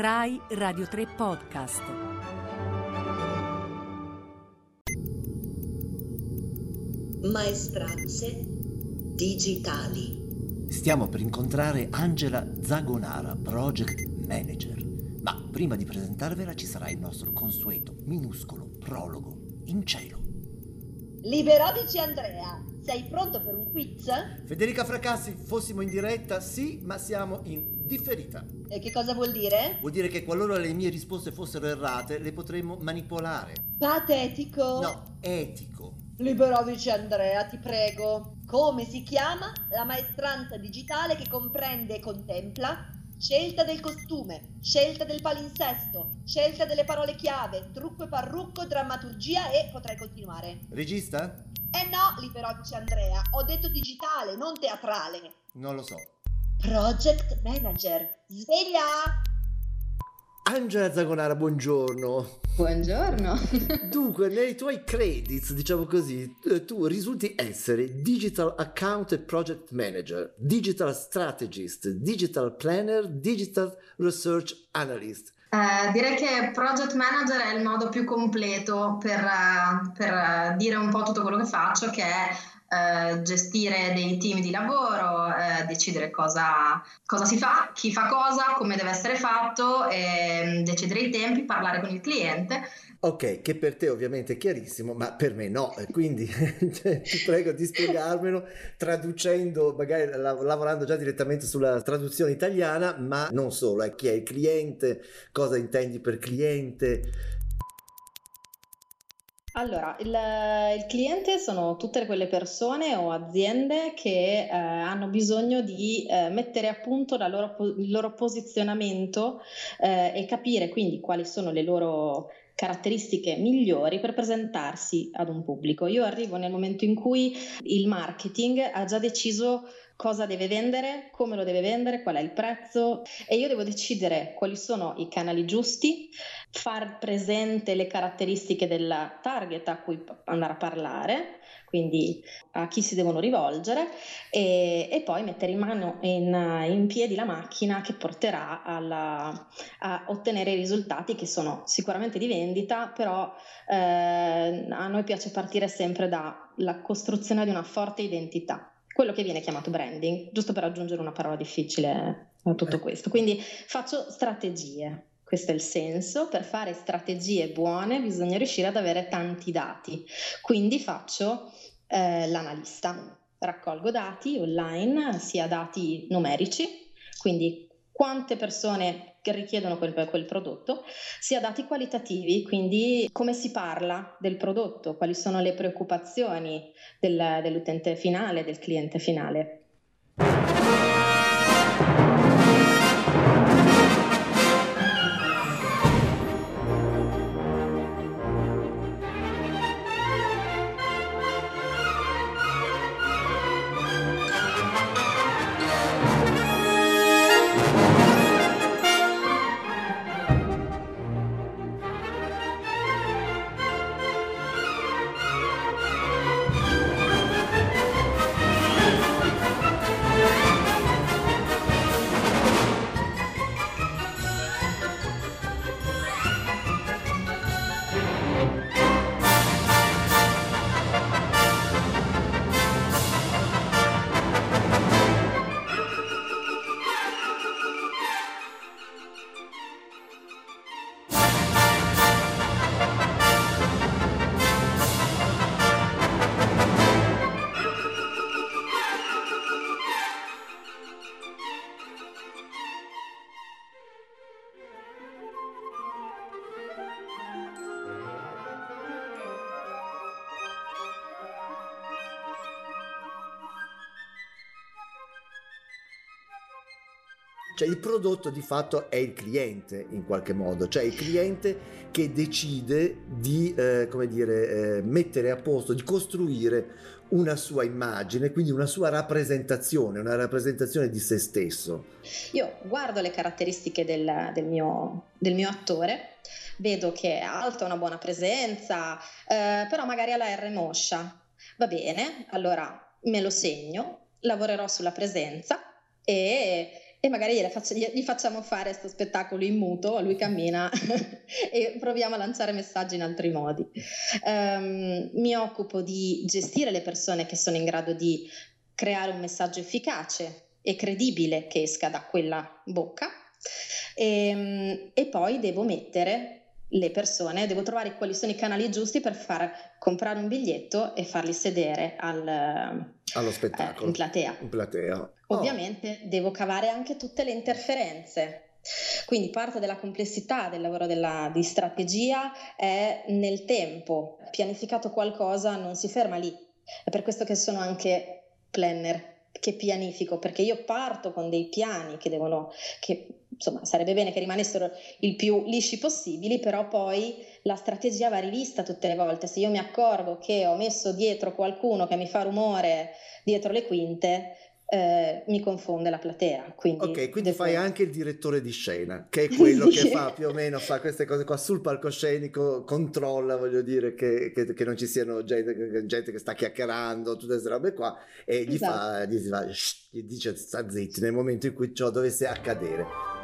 Rai Radio 3 Podcast. Maestranze digitali. Stiamo per incontrare Angela Zagonara, Project Manager. Ma prima di presentarvela ci sarà il nostro consueto minuscolo prologo in cielo. Liberodici Andrea, sei pronto per un quiz? Federica Fracassi, fossimo in diretta, sì, ma siamo in differita. E che cosa vuol dire? Vuol dire che qualora le mie risposte fossero errate, le potremmo manipolare. Patetico. No, etico. Liberodici Andrea, ti prego. Come si chiama la maestranza digitale che comprende e contempla Scelta del costume, scelta del palinsesto, scelta delle parole chiave, trucco e parrucco, drammaturgia e potrei continuare. Regista? Eh no, Liberodici Andrea, ho detto digitale, non teatrale. Non lo so. Project Manager, sveglia! Angela Zagonara, buongiorno. Buongiorno. Dunque, nei tuoi credits, diciamo così, eh, tu risulti essere Digital Account e Project Manager, Digital Strategist, Digital Planner, Digital Research Analyst. Eh, direi che Project Manager è il modo più completo per, uh, per uh, dire un po' tutto quello che faccio, che è eh, gestire dei team di lavoro, eh, decidere cosa, cosa, si fa, chi fa cosa, come deve essere fatto, eh, decidere i tempi, parlare con il cliente. Ok, che per te ovviamente è chiarissimo, ma per me no, quindi cioè, ti prego di spiegarmelo traducendo, magari lavorando già direttamente sulla traduzione italiana, ma non solo, eh, chi è il cliente, cosa intendi per cliente, allora, il, il, cliente sono tutte quelle persone o aziende che eh, hanno bisogno di eh, mettere a punto loro, il loro posizionamento eh, e capire quindi quali sono le loro caratteristiche migliori per presentarsi ad un pubblico. Io arrivo nel momento in cui il marketing ha già deciso cosa deve vendere, come lo deve vendere, qual è il prezzo. E io devo decidere quali sono i canali giusti, far presente le caratteristiche del target a cui andare a parlare, quindi a chi si devono rivolgere e, e poi mettere in mano in, in, piedi la macchina che porterà alla, a ottenere i risultati che sono sicuramente di vendita, però eh, a noi piace partire sempre dalla costruzione di una forte identità quello che viene chiamato branding, giusto per aggiungere una parola difficile a tutto eh. questo. Quindi faccio strategie. Questo è il senso, per fare strategie buone bisogna riuscire ad avere tanti dati. Quindi faccio eh, l'analista, raccolgo dati online, sia dati numerici, quindi quante persone che richiedono quel, quel, prodotto, sia dati qualitativi, quindi come si parla del prodotto, quali sono le preoccupazioni del, dell'utente finale, del cliente finale. Cioè il prodotto di fatto è il cliente in qualche modo, cioè il cliente che decide di eh, come dire, eh, mettere a posto, di costruire una sua immagine, quindi una sua rappresentazione, una rappresentazione di se stesso. Io guardo le caratteristiche del, del, mio, del mio attore, vedo che è alto, ha una buona presenza, eh, però magari ha la R moscia. Va bene, allora me lo segno, lavorerò sulla presenza e e magari faccio, gli, facciamo fare questo spettacolo in muto, lui cammina e proviamo a lanciare messaggi in altri modi. Um, mi occupo di gestire le persone che sono in grado di creare un messaggio efficace e credibile che esca da quella bocca e, ehm, e poi devo mettere le persone, devo trovare quali sono i canali giusti per far comprare un biglietto e farli sedere al, allo spettacolo eh, in platea. In platea. Oh. Ovviamente devo cavare anche tutte le interferenze. Quindi parte della complessità del lavoro della, di strategia è nel tempo. Pianificato qualcosa non si ferma lì. È per questo che sono anche planner che pianifico, perché io parto con dei piani che devono, che insomma sarebbe bene che rimanessero il più lisci possibili, però poi la strategia va rivista tutte le volte. Se io mi accorgo che ho messo dietro qualcuno che mi fa rumore dietro le quinte, eh, mi confonde la platea. Quindi ok, quindi fai anche il direttore di scena, che è quello sì. che fa più o meno, fa queste cose qua sul palcoscenico, controlla, voglio dire, che, che, che non ci siano gente, gente, che sta chiacchierando, tutte queste robe qua, e gli esatto. fa, gli, fa, gli dice sta zitti nel momento in cui ciò dovesse accadere.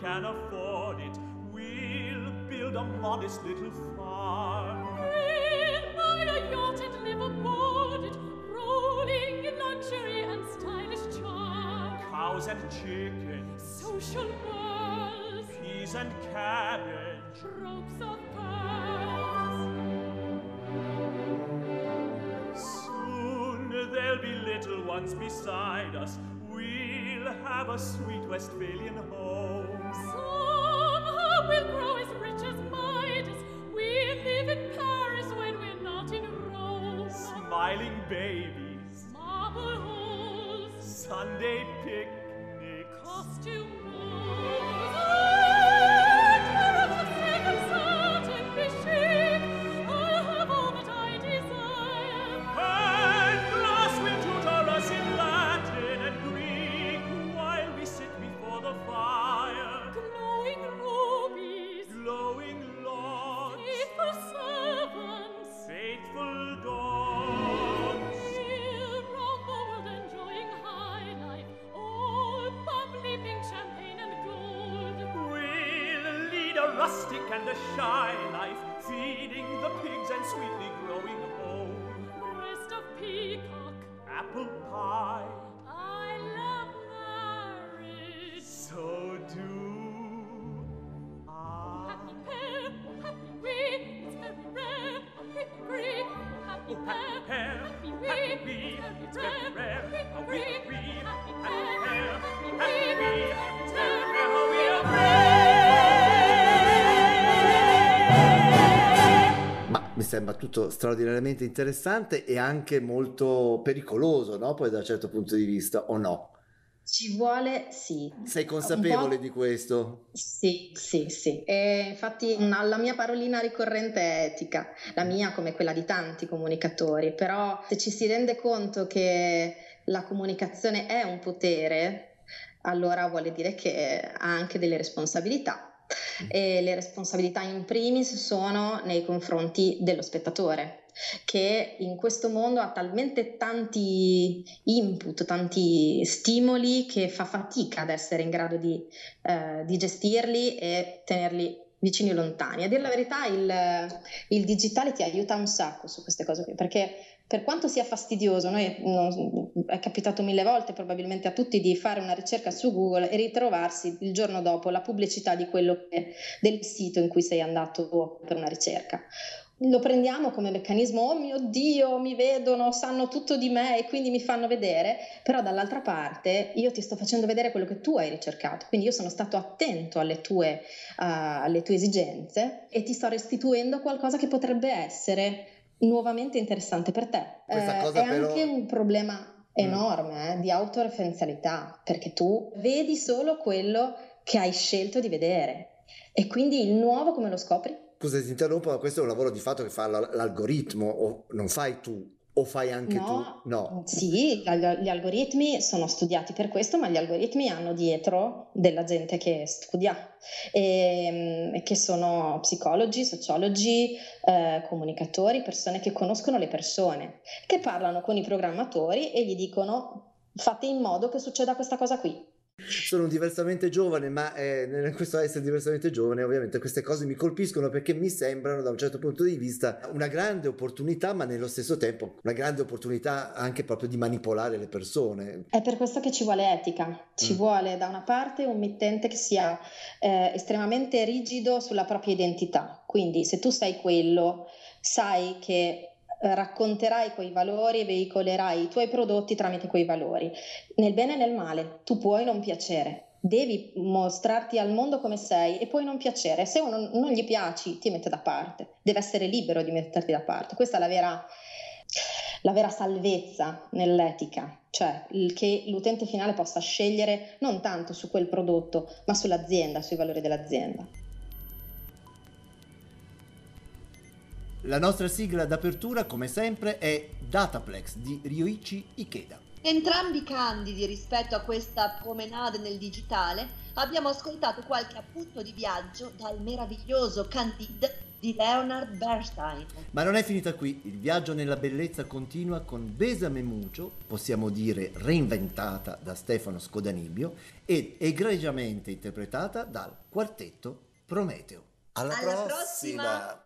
can afford it, we'll build a modest little farm. We'll buy a yacht and live aboard it, rolling in luxury and stylish charm. Cows and chickens. Social buzz. Peas and cabbage. Ropes of ones beside us, we'll have a sweet Westphalian home. Somehow we'll grow as rich as Midas, we'll live in Paris when we're not in Rome. Smiling babies, marble halls, Sunday picnics, rustic and a shine sembra tutto straordinariamente interessante e anche molto pericoloso, no? Poi da un certo punto di vista, o no? Ci vuole, sì. Sei consapevole di questo? Sì, sì, sì. E infatti una, la mia parolina ricorrente è etica, la mia come quella di tanti comunicatori, però se ci si rende conto che la comunicazione è un potere, allora vuole dire che ha anche delle responsabilità e le responsabilità in primis sono nei confronti dello spettatore che in questo mondo ha talmente tanti input, tanti stimoli che fa fatica ad essere in grado di, eh, di gestirli e tenerli vicini o lontani. A dire la verità il, il digitale ti aiuta un sacco su queste cose perché per quanto sia fastidioso, noi, non, è capitato mille volte probabilmente a tutti di fare una ricerca su Google e ritrovarsi il giorno dopo la pubblicità di quello che, del sito in cui sei andato per una ricerca. Lo prendiamo come meccanismo, oh mio Dio, mi vedono, sanno tutto di me e quindi mi fanno vedere, però dall'altra parte io ti sto facendo vedere quello che tu hai ricercato, quindi io sono stato attento alle tue, uh, alle tue esigenze e ti sto restituendo qualcosa che potrebbe essere nuovamente interessante per te. Questa eh, cosa è però... anche un problema mm. enorme eh, di autoreferenzialità, perché tu vedi solo quello che hai scelto di vedere e quindi il nuovo come lo scopri? Scusa, ti interrompo, ma questo è un lavoro di fatto che fa l'algoritmo, o non fai tu, O fai anche No, tu? No. sì, gli al- gli algoritmi sono studiati per questo, ma gli algoritmi hanno dietro della gente che studia, e, che sono psicologi, sociologi, eh, comunicatori, persone che conoscono le persone, che parlano con i programmatori e gli dicono fate in modo che succeda questa cosa qui. Sono diversamente giovane, ma eh, nel- questo essere diversamente giovane, ovviamente queste cose mi colpiscono perché mi sembrano da un certo punto di vista una grande opportunità, ma nello stesso tempo una grande opportunità anche proprio di manipolare le persone. È per questo che ci vuole etica, ci Mm. vuole da una parte un mittente che sia eh, estremamente rigido sulla propria identità, quindi se tu sei quello, sai che racconterai quei valori e veicolerai i tuoi prodotti tramite quei valori, nel bene e nel male, tu puoi non piacere. Devi mostrarti al mondo come sei e puoi non piacere. Se uno non gli piaci, ti mette da parte. Deve essere libero di metterti da parte. Questa è la vera la vera salvezza nell'etica, cioè che l'utente finale possa scegliere non tanto su quel prodotto, ma sull'azienda, sui valori dell'azienda. La nostra sigla d'apertura, come sempre, è Dataplex di Ryoichi Ikeda. Entrambi candidi rispetto a questa promenade nel digitale, abbiamo ascoltato qualche appunto di viaggio dal meraviglioso Candide di Leonard Bernstein. Ma non è finita qui, il viaggio nella bellezza continua con Besame Mucho, possiamo dire reinventata da Stefano Scodanibio ed egregiamente interpretata dal quartetto Prometeo. Alla, Alla prossima!